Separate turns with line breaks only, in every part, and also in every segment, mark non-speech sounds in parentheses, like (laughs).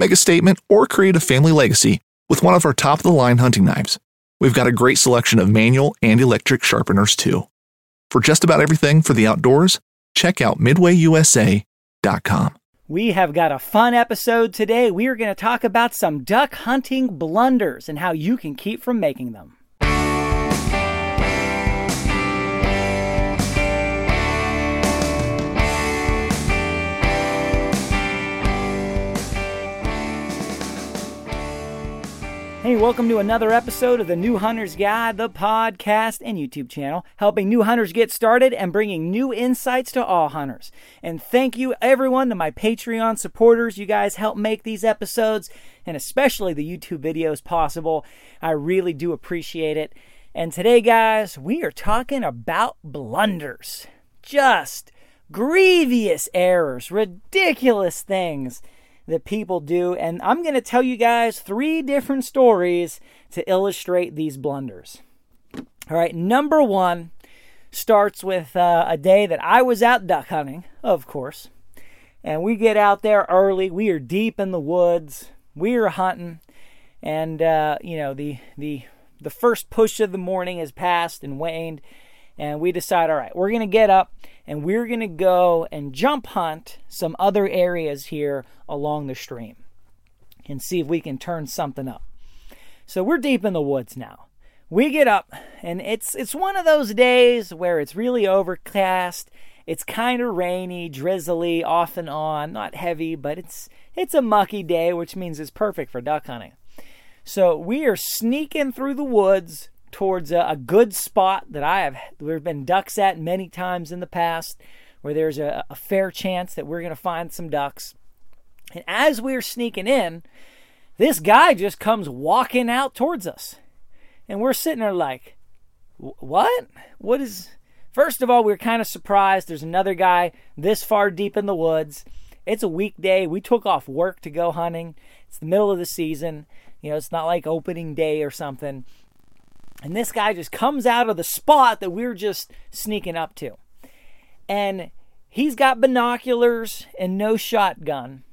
Make a statement or create a family legacy with one of our top of the line hunting knives. We've got a great selection of manual and electric sharpeners too. For just about everything for the outdoors, check out midwayusa.com.
We have got a fun episode today. We are going to talk about some duck hunting blunders and how you can keep from making them. Hey, welcome to another episode of the New Hunter's Guide, the podcast and YouTube channel, helping new hunters get started and bringing new insights to all hunters. And thank you, everyone, to my Patreon supporters. You guys help make these episodes and especially the YouTube videos possible. I really do appreciate it. And today, guys, we are talking about blunders. Just grievous errors, ridiculous things that people do. And I'm going to tell you guys three different stories to illustrate these blunders. All right, number one starts with uh, a day that I was out duck hunting, of course. And we get out there early. We are deep in the woods. We are hunting. And, uh, you know, the, the, the first push of the morning has passed and waned. And we decide, all right, we're going to get up and we're going to go and jump hunt some other areas here along the stream and see if we can turn something up. So we're deep in the woods now. We get up and it's it's one of those days where it's really overcast. It's kind of rainy, drizzly, off and on, not heavy, but it's it's a mucky day, which means it's perfect for duck hunting. So we are sneaking through the woods towards a, a good spot that I have there've been ducks at many times in the past, where there's a, a fair chance that we're going to find some ducks. And as we're sneaking in, this guy just comes walking out towards us. And we're sitting there like, what? What is. First of all, we're kind of surprised. There's another guy this far deep in the woods. It's a weekday. We took off work to go hunting. It's the middle of the season. You know, it's not like opening day or something. And this guy just comes out of the spot that we are just sneaking up to. And he's got binoculars and no shotgun.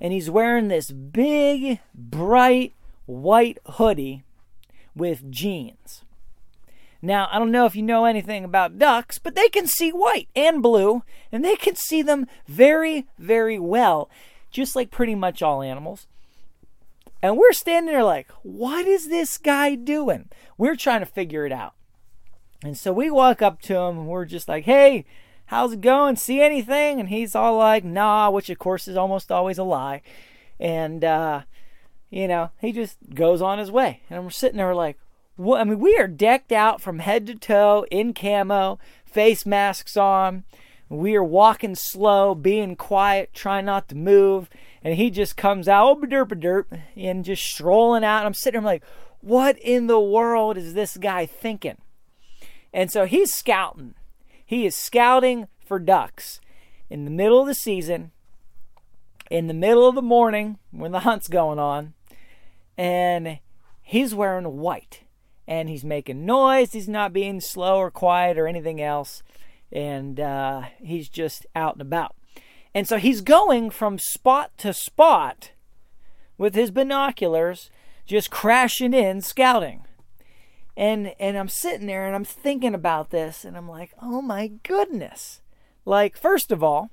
And he's wearing this big, bright white hoodie with jeans. Now, I don't know if you know anything about ducks, but they can see white and blue, and they can see them very, very well, just like pretty much all animals. And we're standing there like, what is this guy doing? We're trying to figure it out. And so we walk up to him and we're just like, hey, how's it going? See anything? And he's all like, nah, which of course is almost always a lie. And, uh, you know, he just goes on his way. And we're sitting there like, what? I mean, we are decked out from head to toe in camo, face masks on. We are walking slow, being quiet, trying not to move and he just comes out, derp derp, and just strolling out. And I'm sitting there, I'm like, what in the world is this guy thinking? And so he's scouting. He is scouting for ducks in the middle of the season, in the middle of the morning when the hunt's going on, and he's wearing white. and he's making noise. He's not being slow or quiet or anything else. And uh, he's just out and about. And so he's going from spot to spot with his binoculars, just crashing in, scouting. And and I'm sitting there and I'm thinking about this and I'm like, "Oh my goodness." Like first of all,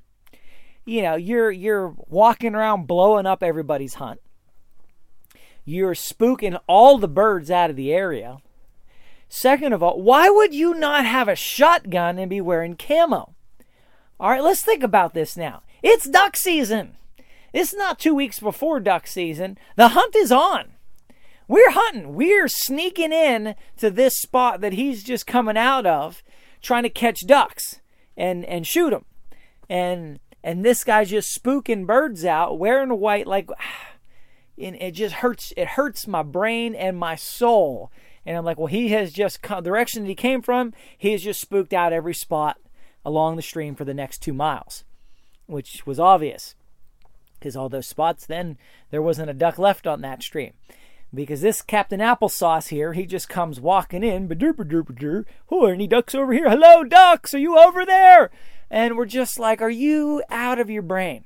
you know, you're you're walking around blowing up everybody's hunt. You're spooking all the birds out of the area. Second of all, why would you not have a shotgun and be wearing camo? All right, let's think about this now. It's duck season. It's not two weeks before duck season. The hunt is on. We're hunting. We're sneaking in to this spot that he's just coming out of, trying to catch ducks and and shoot them. And and this guy's just spooking birds out, wearing white like. (sighs) And it just hurts. It hurts my brain and my soul. And I'm like, well, he has just come, the direction that he came from. He has just spooked out every spot along the stream for the next two miles, which was obvious because all those spots, then there wasn't a duck left on that stream. Because this Captain Applesauce here, he just comes walking in, any ducks over here? Hello, ducks, are you over there? And we're just like, are you out of your brain?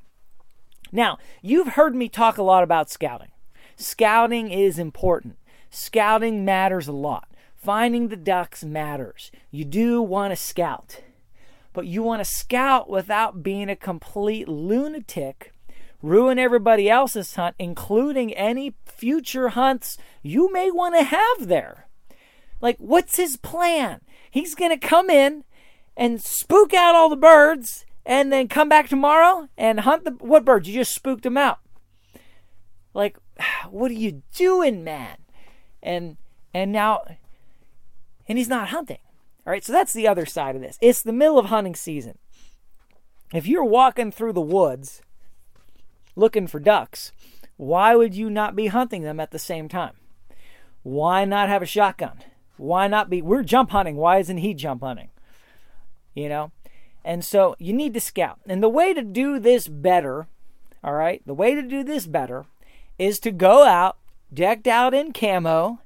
Now, you've heard me talk a lot about scouting. Scouting is important. Scouting matters a lot. Finding the ducks matters. You do want to scout, but you want to scout without being a complete lunatic ruin everybody else's hunt, including any future hunts you may want to have there. Like, what's his plan? He's going to come in and spook out all the birds and then come back tomorrow and hunt the what birds? You just spooked them out. Like, (sighs) what are you doing, man? And and now and he's not hunting. All right, so that's the other side of this. It's the middle of hunting season. If you're walking through the woods looking for ducks, why would you not be hunting them at the same time? Why not have a shotgun? Why not be? We're jump hunting. Why isn't he jump hunting? You know? And so you need to scout. And the way to do this better, all right, the way to do this better is to go out, decked out in camo,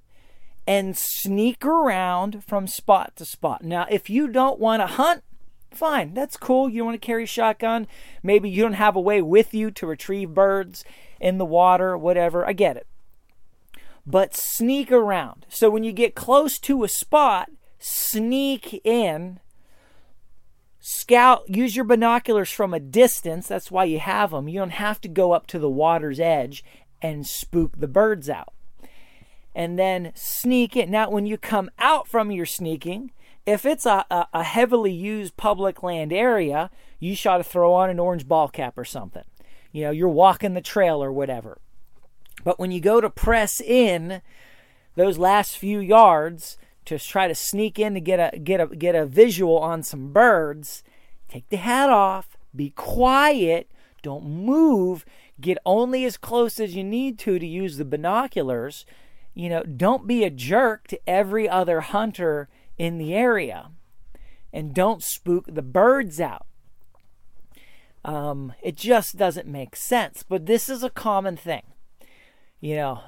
and sneak around from spot to spot. Now, if you don't want to hunt, Fine, that's cool. You want to carry a shotgun. Maybe you don't have a way with you to retrieve birds in the water, whatever. I get it. But sneak around. So when you get close to a spot, sneak in. Scout, use your binoculars from a distance. That's why you have them. You don't have to go up to the water's edge and spook the birds out. And then sneak in. Now, when you come out from your sneaking, if it's a, a, a heavily used public land area, you shot to throw on an orange ball cap or something. You know, you're walking the trail or whatever. But when you go to press in those last few yards to try to sneak in to get a get a get a visual on some birds, take the hat off, be quiet, don't move, get only as close as you need to to use the binoculars. You know, don't be a jerk to every other hunter in the area and don't spook the birds out. Um, it just doesn't make sense. But this is a common thing. You know,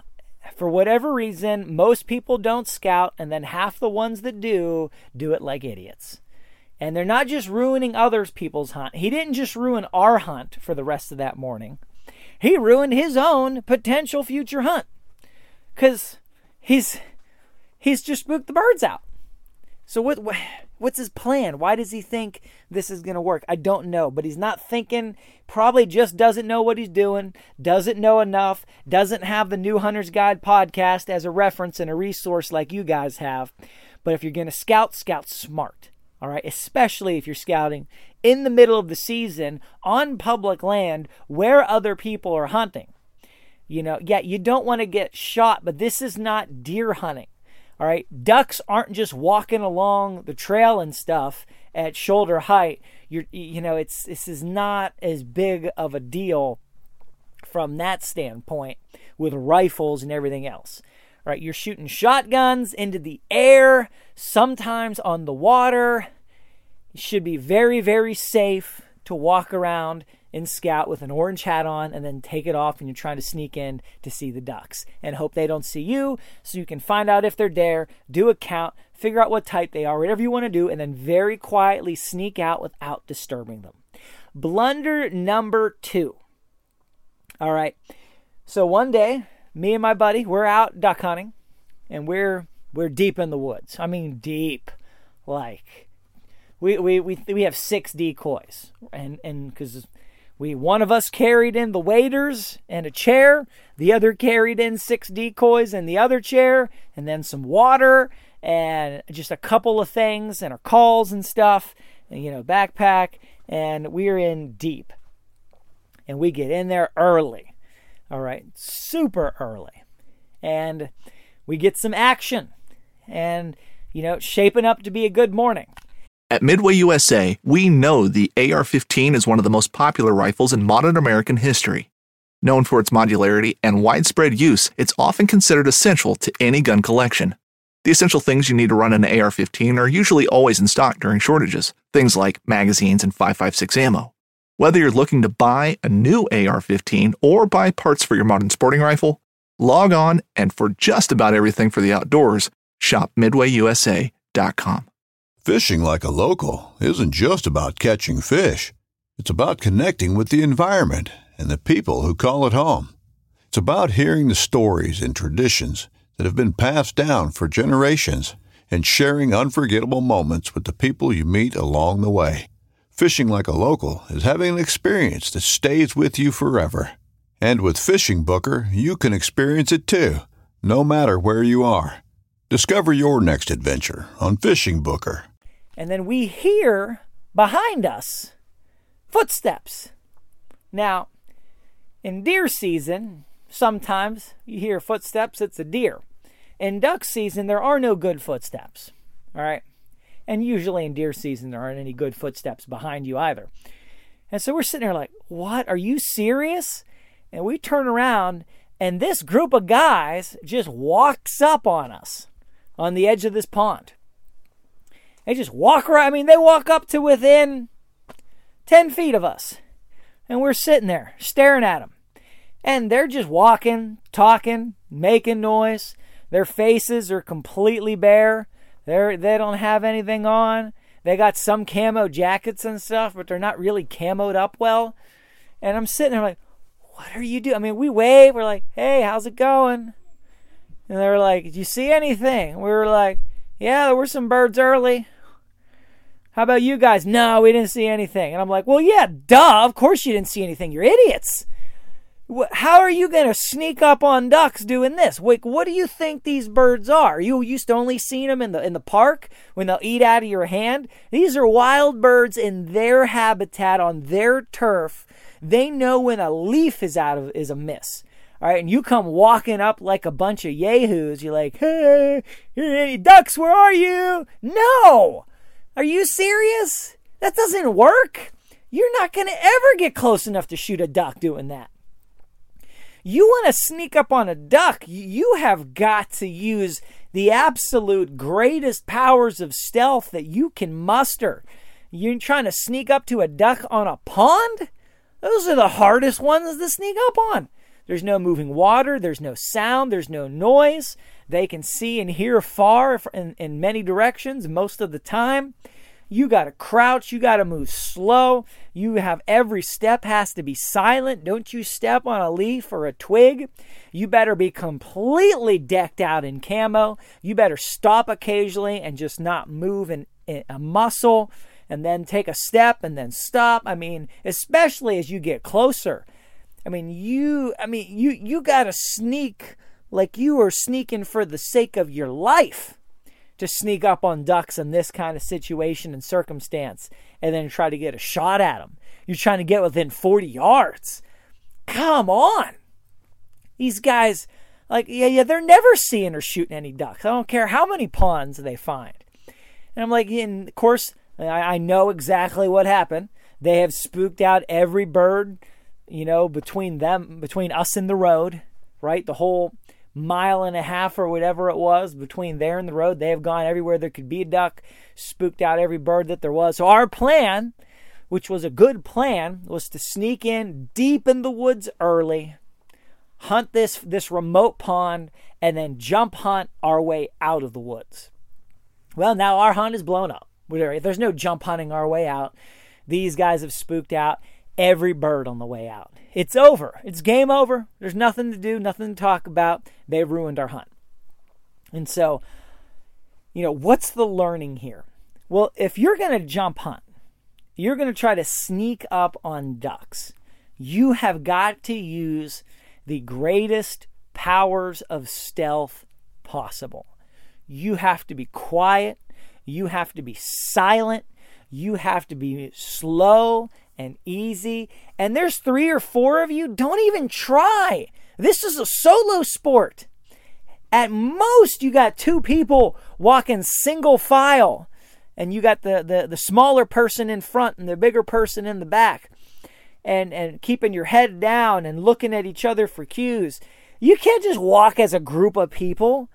for whatever reason, most people don't scout, and then half the ones that do do it like idiots. And they're not just ruining others people's hunt. He didn't just ruin our hunt for the rest of that morning. He ruined his own potential future hunt. Cause he's he's just spooked the birds out. So what what's his plan? Why does he think this is going to work? I don't know, but he's not thinking, probably just doesn't know what he's doing, doesn't know enough, doesn't have the New Hunter's Guide podcast as a reference and a resource like you guys have. But if you're going to scout, scout smart. All right, especially if you're scouting in the middle of the season on public land where other people are hunting. You know, yeah, you don't want to get shot, but this is not deer hunting. All right, ducks aren't just walking along the trail and stuff at shoulder height. You're, you know, it's this is not as big of a deal from that standpoint with rifles and everything else. Right, you're shooting shotguns into the air, sometimes on the water. You should be very, very safe to walk around and scout with an orange hat on and then take it off and you're trying to sneak in to see the ducks and hope they don't see you so you can find out if they're there, do a count, figure out what type they are, whatever you want to do, and then very quietly sneak out without disturbing them. Blunder number two. All right. So one day, me and my buddy, we're out duck hunting and we're we're deep in the woods. I mean deep. Like we we we, we have six decoys and and cuz we one of us carried in the waders and a chair, the other carried in six decoys and the other chair and then some water and just a couple of things and our calls and stuff, and, you know, backpack and we're in deep. And we get in there early. All right, super early. And we get some action and, you know, shaping up to be a good morning.
At Midway USA, we know the AR 15 is one of the most popular rifles in modern American history. Known for its modularity and widespread use, it's often considered essential to any gun collection. The essential things you need to run an AR 15 are usually always in stock during shortages, things like magazines and 5.56 ammo. Whether you're looking to buy a new AR 15 or buy parts for your modern sporting rifle, log on and for just about everything for the outdoors, shop midwayusa.com.
Fishing like a local isn't just about catching fish, it's about connecting with the environment and the people who call it home. It's about hearing the stories and traditions that have been passed down for generations and sharing unforgettable moments with the people you meet along the way. Fishing like a local is having an experience that stays with you forever. And with FishingBooker, you can experience it too, no matter where you are. Discover your next adventure on FishingBooker.
And then we hear behind us footsteps. Now, in deer season, sometimes you hear footsteps, it's a deer. In duck season, there are no good footsteps. All right. And usually in deer season, there aren't any good footsteps behind you either. And so we're sitting there like, what? Are you serious? And we turn around, and this group of guys just walks up on us on the edge of this pond. They just walk around. I mean, they walk up to within 10 feet of us. And we're sitting there staring at them. And they're just walking, talking, making noise. Their faces are completely bare. They're they don't have anything on. They got some camo jackets and stuff, but they're not really camoed up well. And I'm sitting there like, what are you doing? I mean, we wave. We're like, hey, how's it going? And they were like, do you see anything? We were like, yeah, there were some birds early. How about you guys? No, we didn't see anything. And I'm like, well, yeah, duh. Of course you didn't see anything. You're idiots. How are you going to sneak up on ducks doing this? Like, what do you think these birds are? You used to only see them in the in the park when they'll eat out of your hand. These are wild birds in their habitat on their turf. They know when a leaf is out of is a miss. All right, and you come walking up like a bunch of yahoos. You're like, hey, hey, ducks, where are you? No, are you serious? That doesn't work. You're not going to ever get close enough to shoot a duck doing that you want to sneak up on a duck, you have got to use the absolute greatest powers of stealth that you can muster. You're trying to sneak up to a duck on a pond? Those are the hardest ones to sneak up on. There's no moving water, there's no sound, there's no noise. They can see and hear far in, in many directions most of the time. You got to crouch. You got to move slow. You have every step has to be silent. Don't you step on a leaf or a twig. You better be completely decked out in camo. You better stop occasionally and just not move a muscle and then take a step and then stop. I mean, especially as you get closer. I mean, you I mean, you you got to sneak like you are sneaking for the sake of your life to sneak up on ducks in this kind of situation and circumstance and then try to get a shot at them. You're trying to get within 40 yards. Come on. These guys, like, yeah, yeah, they're never seeing or shooting any ducks. I don't care how many ponds they find. And I'm like, and of course, I, I know exactly what happened. They have spooked out every bird, you know, between them, between us and the road, right? The whole mile and a half or whatever it was between there and the road. They have gone everywhere there could be a duck, spooked out every bird that there was. So our plan which was a good plan, was to sneak in deep in the woods early, hunt this this remote pond, and then jump hunt our way out of the woods. Well, now our hunt is blown up. There's no jump hunting our way out. These guys have spooked out every bird on the way out. It's over. It's game over. There's nothing to do, nothing to talk about. They've ruined our hunt. And so, you know, what's the learning here? Well, if you're going to jump hunt, you're going to try to sneak up on ducks. You have got to use the greatest powers of stealth possible. You have to be quiet. You have to be silent. You have to be slow and easy. And there's three or four of you. Don't even try. This is a solo sport. At most, you got two people walking single file, and you got the, the, the smaller person in front and the bigger person in the back, and, and keeping your head down and looking at each other for cues. You can't just walk as a group of people.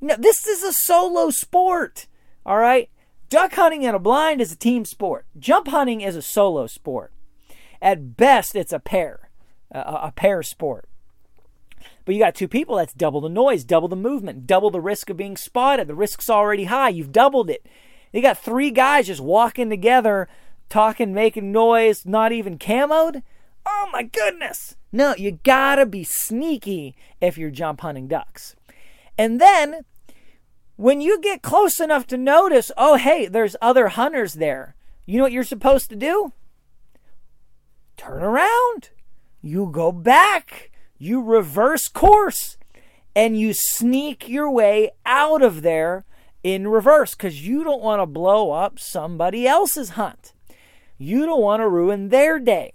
No, this is a solo sport. All right? Duck hunting in a blind is a team sport. Jump hunting is a solo sport. At best, it's a pair, a, a pair sport. But you got two people, that's double the noise, double the movement, double the risk of being spotted. The risk's already high. You've doubled it. You got three guys just walking together, talking, making noise, not even camoed. Oh my goodness. No, you gotta be sneaky if you're jump hunting ducks. And then when you get close enough to notice, oh, hey, there's other hunters there, you know what you're supposed to do? Turn around. You go back you reverse course and you sneak your way out of there in reverse because you don't want to blow up somebody else's hunt. You don't want to ruin their day.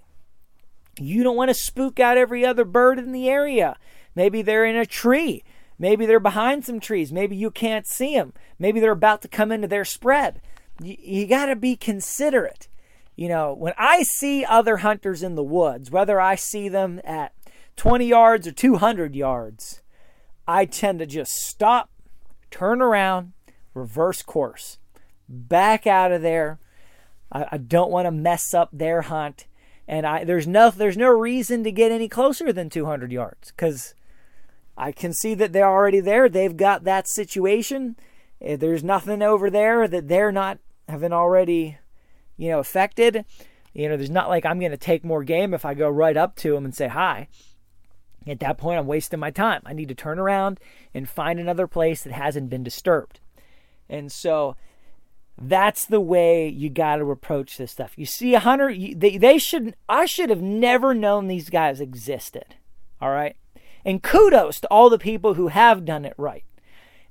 You don't want to spook out every other bird in the area. Maybe they're in a tree. Maybe they're behind some trees. Maybe you can't see them. Maybe they're about to come into their spread. You, you got to be considerate. You know, when I see other hunters in the woods, whether I see them at 20 yards or 200 yards, I tend to just stop, turn around, reverse course, back out of there. I, I don't want to mess up their hunt. And I there's no there's no reason to get any closer than 200 yards because I can see that they're already there. They've got that situation. Eh, there's nothing over there that they're not having already, you know, affected. You know, there's not like I'm going to take more game if I go right up to them and say hi. At that point, I'm wasting my time. I need to turn around and find another place that hasn't been disturbed. And so that's the way you got to approach this stuff. You see a hunter, they, they should, I should have never known these guys existed. All right. And kudos to all the people who have done it right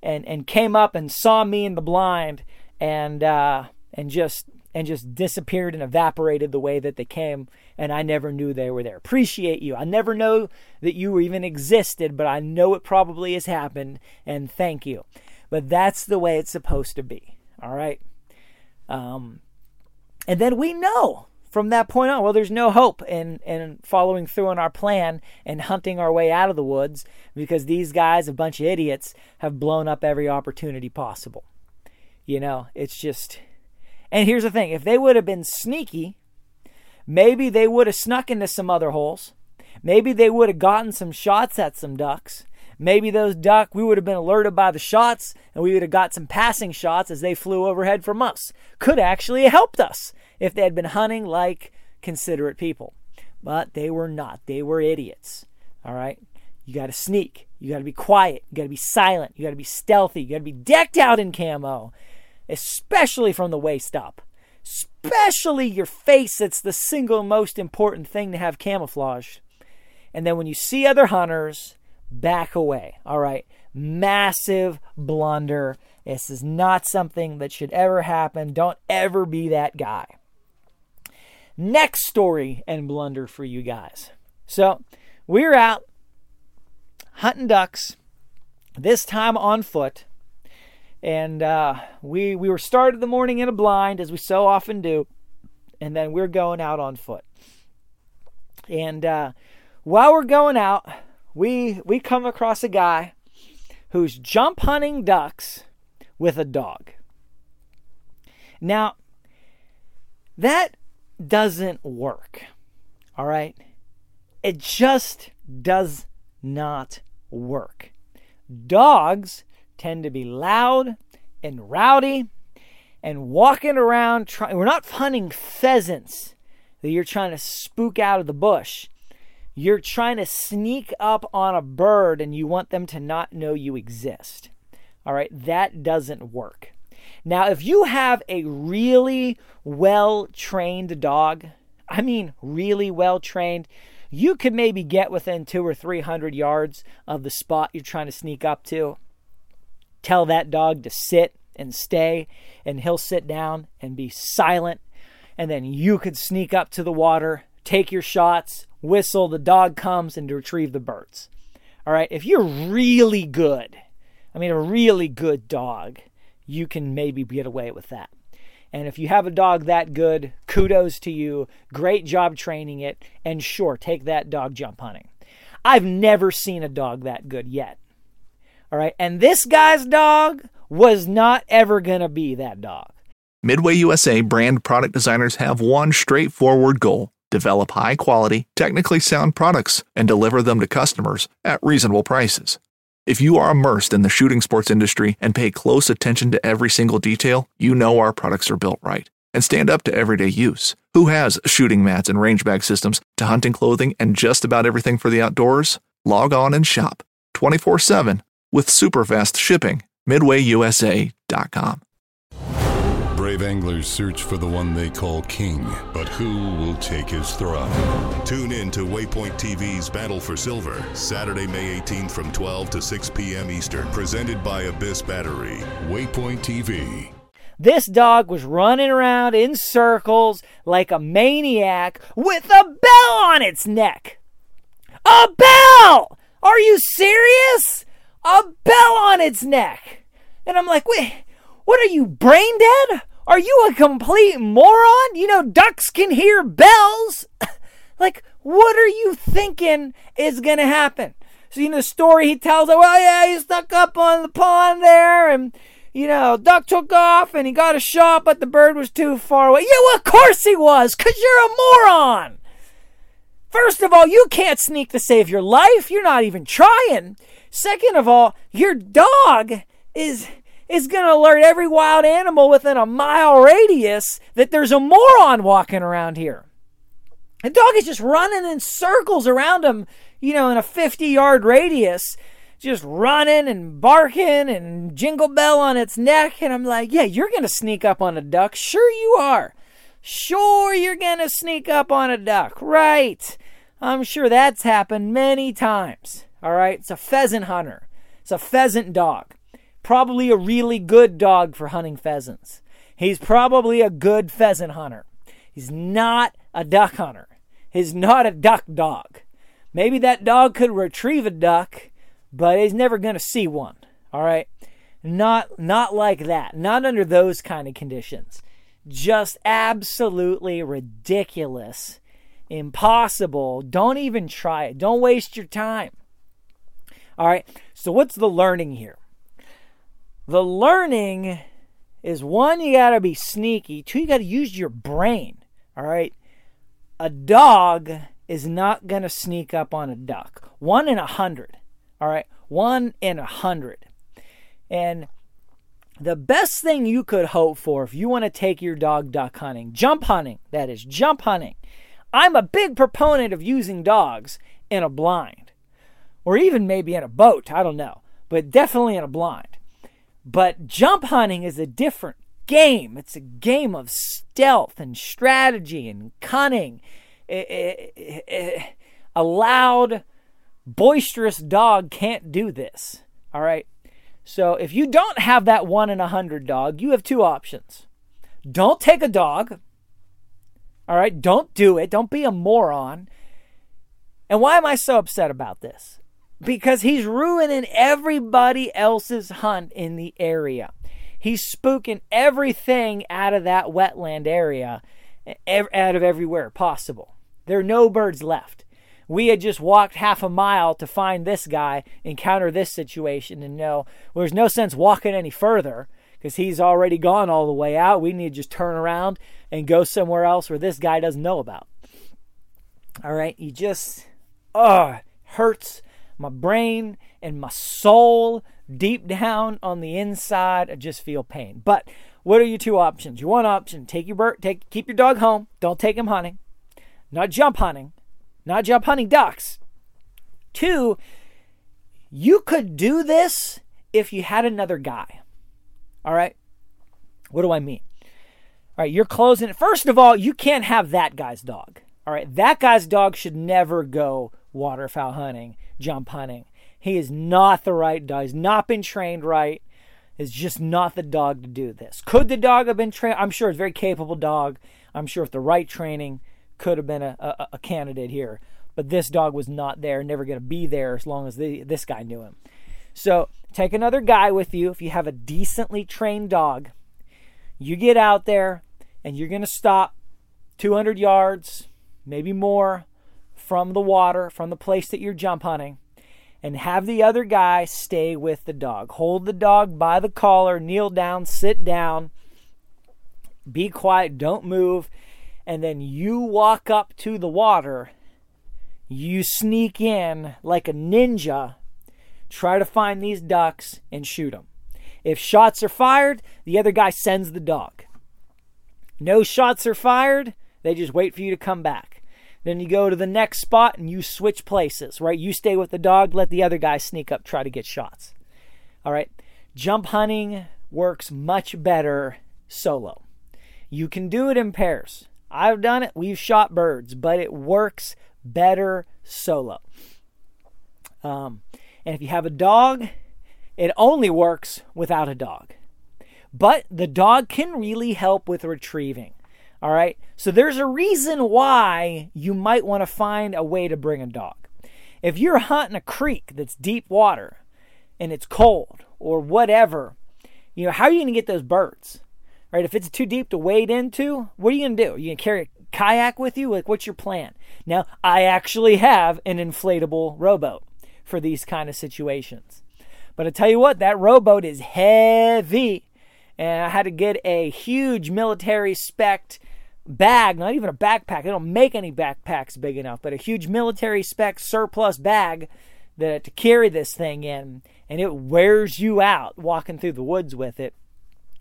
and, and came up and saw me in the blind and, uh, and just and just disappeared and evaporated the way that they came and I never knew they were there. Appreciate you. I never know that you even existed, but I know it probably has happened and thank you. But that's the way it's supposed to be. All right. Um, and then we know from that point on, well, there's no hope in, in following through on our plan and hunting our way out of the woods because these guys, a bunch of idiots, have blown up every opportunity possible. You know, it's just and here's the thing if they would have been sneaky, maybe they would have snuck into some other holes. Maybe they would have gotten some shots at some ducks. Maybe those duck, we would have been alerted by the shots and we would have got some passing shots as they flew overhead from us. Could actually have helped us if they had been hunting like considerate people. But they were not. They were idiots. All right? You got to sneak. You got to be quiet. You got to be silent. You got to be stealthy. You got to be decked out in camo especially from the waist up. Especially your face, it's the single most important thing to have camouflaged. And then when you see other hunters, back away. All right. Massive blunder. This is not something that should ever happen. Don't ever be that guy. Next story and blunder for you guys. So we're out hunting ducks, this time on foot and uh, we we were started the morning in a blind as we so often do, and then we're going out on foot. And uh, while we're going out, we we come across a guy who's jump hunting ducks with a dog. Now, that doesn't work. All right? It just does not work. Dogs tend to be loud and rowdy and walking around trying we're not hunting pheasants that you're trying to spook out of the bush. You're trying to sneak up on a bird and you want them to not know you exist. All right, that doesn't work. Now, if you have a really well trained dog, I mean, really well trained, you could maybe get within two or three hundred yards of the spot you're trying to sneak up to. Tell that dog to sit and stay, and he'll sit down and be silent. And then you could sneak up to the water, take your shots, whistle, the dog comes and retrieve the birds. All right, if you're really good, I mean, a really good dog, you can maybe get away with that. And if you have a dog that good, kudos to you. Great job training it. And sure, take that dog jump hunting. I've never seen a dog that good yet. All right. And this guy's dog was not ever going to be that dog.
Midway USA brand product designers have one straightforward goal develop high quality, technically sound products and deliver them to customers at reasonable prices. If you are immersed in the shooting sports industry and pay close attention to every single detail, you know our products are built right and stand up to everyday use. Who has shooting mats and range bag systems to hunting clothing and just about everything for the outdoors? Log on and shop 24 7 with super fast shipping. MidwayUSA.com.
Anglers search for the one they call king, but who will take his throne? Tune in to Waypoint TV's Battle for Silver, Saturday, May 18th from 12 to 6 p.m. Eastern, presented by Abyss Battery. Waypoint TV.
This dog was running around in circles like a maniac with a bell on its neck. A bell! Are you serious? A bell on its neck. And I'm like, wait, what are you, brain dead? Are you a complete moron? You know, ducks can hear bells. (laughs) like, what are you thinking is going to happen? So, you know, the story he tells, oh, well, yeah, he stuck up on the pond there and, you know, duck took off and he got a shot, but the bird was too far away. Yeah, well, of course he was, because you're a moron. First of all, you can't sneak to save your life. You're not even trying. Second of all, your dog is is going to alert every wild animal within a mile radius that there's a moron walking around here. The dog is just running in circles around him, you know, in a 50 yard radius, just running and barking and jingle bell on its neck. And I'm like, yeah, you're going to sneak up on a duck. Sure, you are. Sure, you're going to sneak up on a duck. Right. I'm sure that's happened many times. All right. It's a pheasant hunter, it's a pheasant dog. Probably a really good dog for hunting pheasants. He's probably a good pheasant hunter. He's not a duck hunter. He's not a duck dog. Maybe that dog could retrieve a duck, but he's never going to see one. All right? Not not like that. Not under those kind of conditions. Just absolutely ridiculous. Impossible. Don't even try it. Don't waste your time. All right? So what's the learning here? The learning is one, you got to be sneaky. Two, you got to use your brain. All right. A dog is not going to sneak up on a duck. One in a hundred. All right. One in a hundred. And the best thing you could hope for if you want to take your dog duck hunting, jump hunting, that is, jump hunting. I'm a big proponent of using dogs in a blind or even maybe in a boat. I don't know, but definitely in a blind. But jump hunting is a different game. It's a game of stealth and strategy and cunning. a loud, boisterous dog can't do this. All right. So if you don't have that one in a hundred dog, you have two options. Don't take a dog. All right. Don't do it. Don't be a moron. And why am I so upset about this? Because he's ruining everybody else's hunt in the area. He's spooking everything out of that wetland area, out of everywhere possible. There are no birds left. We had just walked half a mile to find this guy, encounter this situation, and know well, there's no sense walking any further because he's already gone all the way out. We need to just turn around and go somewhere else where this guy doesn't know about. All right, you just, oh, hurts my brain and my soul deep down on the inside. I just feel pain. But what are your two options? Your one option: take your bird, take keep your dog home. Don't take him hunting, not jump hunting, not jump hunting ducks. Two, you could do this if you had another guy. All right. What do I mean? All right, you're closing. First of all, you can't have that guy's dog. All right, that guy's dog should never go waterfowl hunting, jump hunting. He is not the right dog. He's not been trained right. Is just not the dog to do this. Could the dog have been trained? I'm sure it's a very capable dog. I'm sure if the right training could have been a, a, a candidate here. But this dog was not there, never going to be there as long as the, this guy knew him. So take another guy with you if you have a decently trained dog. You get out there and you're going to stop 200 yards, maybe more, from the water, from the place that you're jump hunting and have the other guy stay with the dog. Hold the dog by the collar, kneel down, sit down, be quiet, don't move, and then you walk up to the water. You sneak in like a ninja, try to find these ducks and shoot them. If shots are fired, the other guy sends the dog. No shots are fired, they just wait for you to come back. Then you go to the next spot and you switch places, right? You stay with the dog, let the other guy sneak up, try to get shots. All right. Jump hunting works much better solo. You can do it in pairs. I've done it. We've shot birds, but it works better solo. Um, and if you have a dog, it only works without a dog. But the dog can really help with retrieving. All right. So there's a reason why you might want to find a way to bring a dog. If you're hunting a creek that's deep water and it's cold or whatever, you know, how are you going to get those birds? Right? If it's too deep to wade into, what are you going to do? Are you going to carry a kayak with you? Like, what's your plan? Now, I actually have an inflatable rowboat for these kind of situations. But I tell you what, that rowboat is heavy. And I had to get a huge military spec bag, not even a backpack. They don't make any backpacks big enough, but a huge military spec surplus bag that to carry this thing in, and it wears you out walking through the woods with it.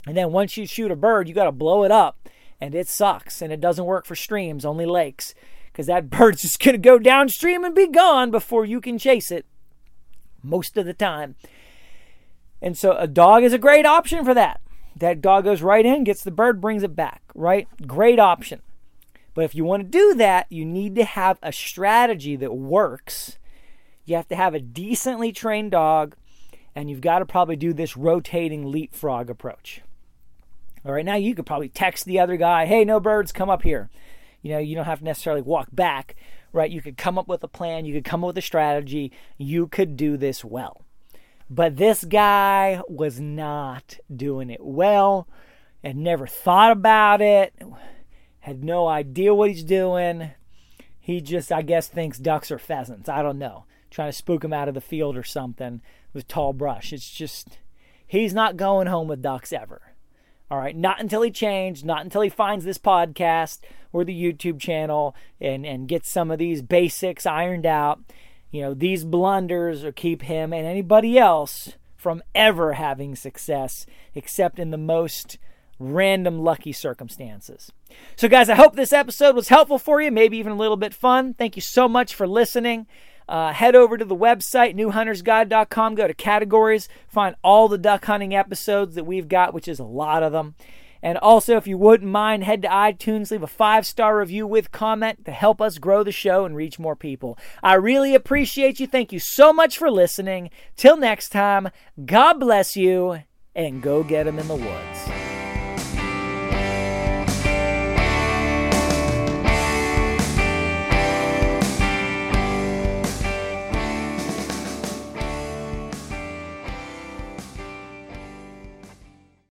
And then once you shoot a bird, you got to blow it up, and it sucks, and it doesn't work for streams, only lakes, because that (laughs) bird's just gonna go downstream and be gone before you can chase it. Most of the time. And so a dog is a great option for that. That dog goes right in, gets the bird, brings it back, right? Great option. But if you want to do that, you need to have a strategy that works. You have to have a decently trained dog, and you've got to probably do this rotating leapfrog approach. All right, now you could probably text the other guy, hey, no birds, come up here. You know, you don't have to necessarily walk back, right? You could come up with a plan, you could come up with a strategy. You could do this well. But this guy was not doing it well and never thought about it, had no idea what he's doing. He just, I guess, thinks ducks are pheasants. I don't know. Trying to spook him out of the field or something with tall brush. It's just, he's not going home with ducks ever. All right, not until he changed, not until he finds this podcast or the YouTube channel and, and gets some of these basics ironed out you know, these blunders will keep him and anybody else from ever having success, except in the most random lucky circumstances. So, guys, I hope this episode was helpful for you, maybe even a little bit fun. Thank you so much for listening. Uh, head over to the website, newhuntersguide.com, go to categories, find all the duck hunting episodes that we've got, which is a lot of them. And also, if you wouldn't mind, head to iTunes, leave a five star review with comment to help us grow the show and reach more people. I really appreciate you. Thank you so much for listening. Till next time, God bless you and go get them in the woods.